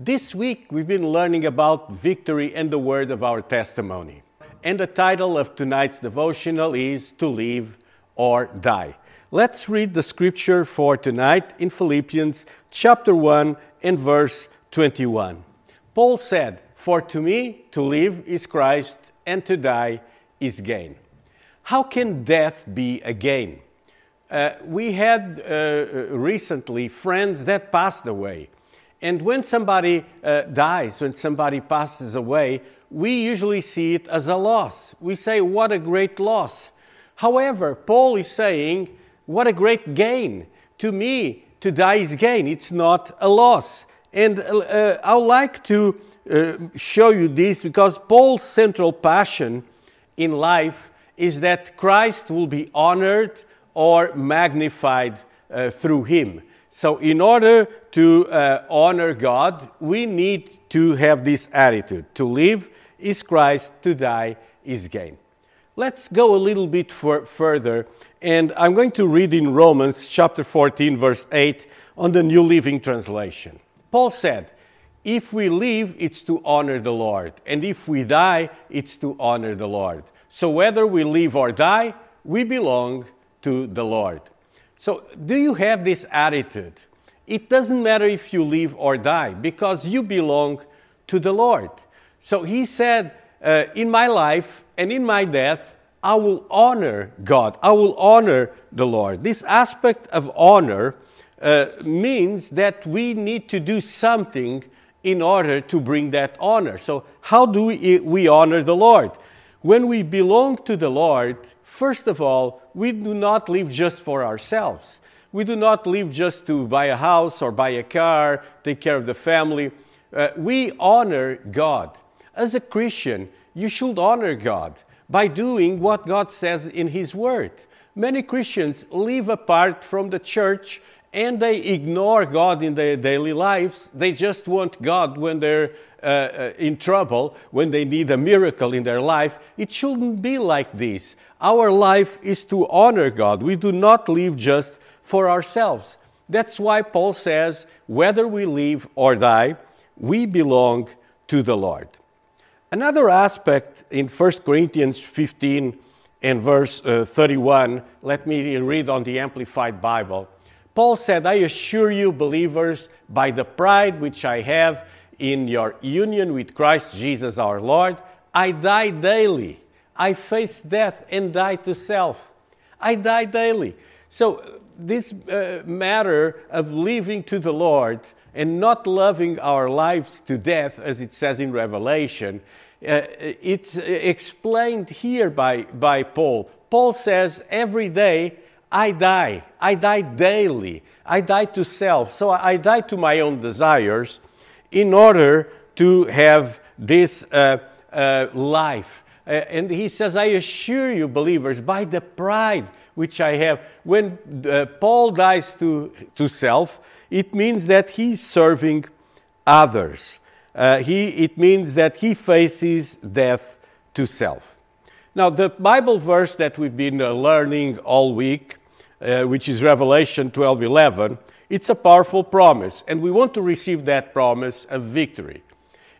This week we've been learning about victory and the word of our testimony. And the title of tonight's devotional is To Live or Die. Let's read the scripture for tonight in Philippians chapter 1 and verse 21. Paul said, For to me to live is Christ and to die is gain. How can death be a gain? Uh, we had uh, uh, recently friends that passed away. And when somebody uh, dies, when somebody passes away, we usually see it as a loss. We say, What a great loss. However, Paul is saying, What a great gain. To me, to die is gain, it's not a loss. And uh, I would like to uh, show you this because Paul's central passion in life is that Christ will be honored or magnified uh, through him. So, in order to uh, honor God, we need to have this attitude to live is Christ, to die is gain. Let's go a little bit further, and I'm going to read in Romans chapter 14, verse 8, on the New Living Translation. Paul said, If we live, it's to honor the Lord, and if we die, it's to honor the Lord. So, whether we live or die, we belong to the Lord. So, do you have this attitude? It doesn't matter if you live or die because you belong to the Lord. So, he said, uh, In my life and in my death, I will honor God. I will honor the Lord. This aspect of honor uh, means that we need to do something in order to bring that honor. So, how do we, we honor the Lord? When we belong to the Lord, First of all, we do not live just for ourselves. We do not live just to buy a house or buy a car, take care of the family. Uh, we honor God. As a Christian, you should honor God by doing what God says in His Word. Many Christians live apart from the church and they ignore God in their daily lives. They just want God when they're uh, uh, in trouble, when they need a miracle in their life. It shouldn't be like this. Our life is to honor God. We do not live just for ourselves. That's why Paul says, whether we live or die, we belong to the Lord. Another aspect in 1 Corinthians 15 and verse uh, 31, let me read on the Amplified Bible. Paul said, I assure you, believers, by the pride which I have in your union with Christ Jesus our Lord, I die daily I face death and die to self. I die daily. So, this uh, matter of living to the Lord and not loving our lives to death, as it says in Revelation, uh, it's explained here by, by Paul. Paul says, Every day I die. I die daily. I die to self. So I die to my own desires in order to have this uh, uh life uh, and he says, I assure you, believers, by the pride which I have. When uh, Paul dies to, to self, it means that he's serving others. Uh, he, it means that he faces death to self. Now, the Bible verse that we've been uh, learning all week, uh, which is Revelation 12 11, it's a powerful promise, and we want to receive that promise of victory.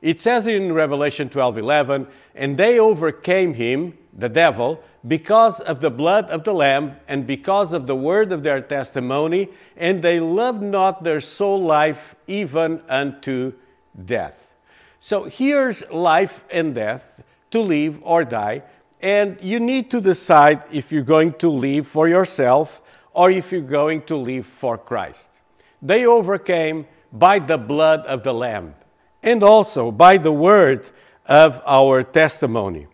It says in Revelation 12 11, and they overcame him, the devil, because of the blood of the Lamb and because of the word of their testimony, and they loved not their soul life even unto death. So here's life and death to live or die, and you need to decide if you're going to live for yourself or if you're going to live for Christ. They overcame by the blood of the Lamb and also by the word of our testimony.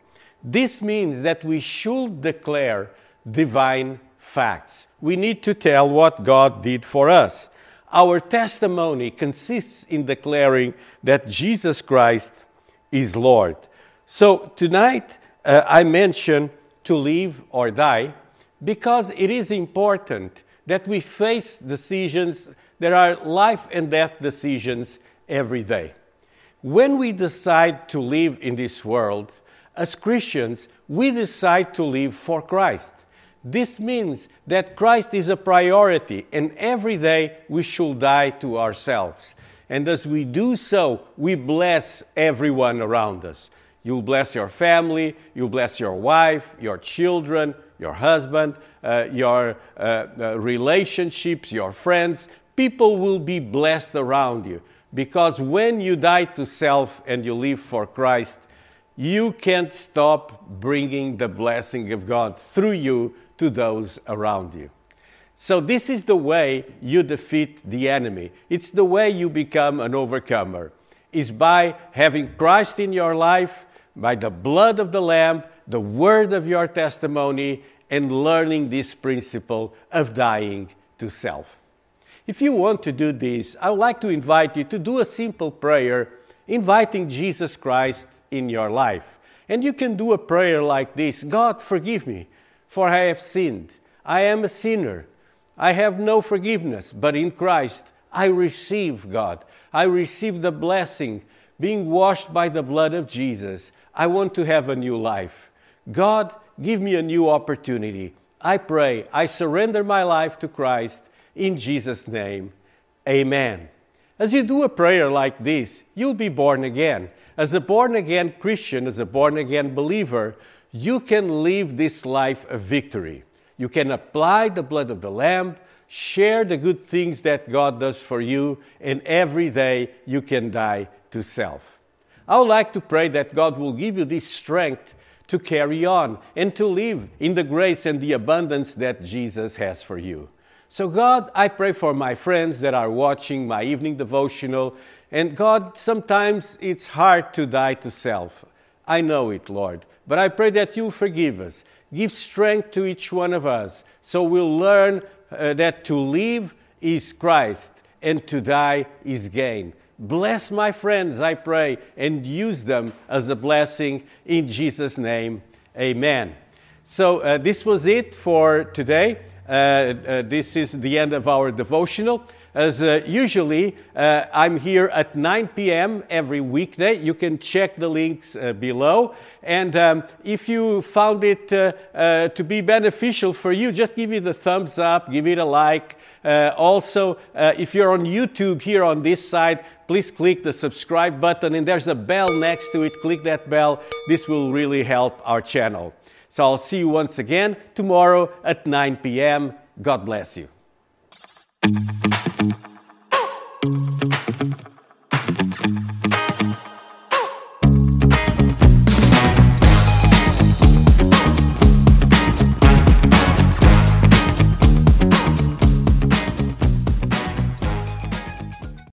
This means that we should declare divine facts. We need to tell what God did for us. Our testimony consists in declaring that Jesus Christ is Lord. So tonight uh, I mention to live or die because it is important that we face decisions. There are life and death decisions every day. When we decide to live in this world, as Christians, we decide to live for Christ. This means that Christ is a priority, and every day we should die to ourselves. And as we do so, we bless everyone around us. You'll bless your family, you'll bless your wife, your children, your husband, uh, your uh, uh, relationships, your friends. People will be blessed around you because when you die to self and you live for Christ, you can't stop bringing the blessing of God through you to those around you. So, this is the way you defeat the enemy. It's the way you become an overcomer, is by having Christ in your life, by the blood of the Lamb, the word of your testimony, and learning this principle of dying to self. If you want to do this, I would like to invite you to do a simple prayer inviting Jesus Christ in your life. And you can do a prayer like this God, forgive me, for I have sinned. I am a sinner. I have no forgiveness, but in Christ I receive God. I receive the blessing, being washed by the blood of Jesus. I want to have a new life. God, give me a new opportunity. I pray, I surrender my life to Christ in Jesus' name. Amen. As you do a prayer like this, you'll be born again. As a born again Christian, as a born again believer, you can live this life of victory. You can apply the blood of the Lamb, share the good things that God does for you, and every day you can die to self. I would like to pray that God will give you this strength to carry on and to live in the grace and the abundance that Jesus has for you. So, God, I pray for my friends that are watching my evening devotional. And God, sometimes it's hard to die to self. I know it, Lord. But I pray that you'll forgive us. Give strength to each one of us so we'll learn uh, that to live is Christ and to die is gain. Bless my friends, I pray, and use them as a blessing in Jesus' name. Amen. So, uh, this was it for today. Uh, uh, this is the end of our devotional. As uh, usually, uh, I'm here at 9 p.m. every weekday. You can check the links uh, below. And um, if you found it uh, to be beneficial for you, just give it a thumbs up, give it a like. also, if you're on YouTube here on this side, please click the subscribe button and there's a bell next to it. Click that bell. This will really help our channel. So I'll see you once again tomorrow at 9 p.m. God bless you.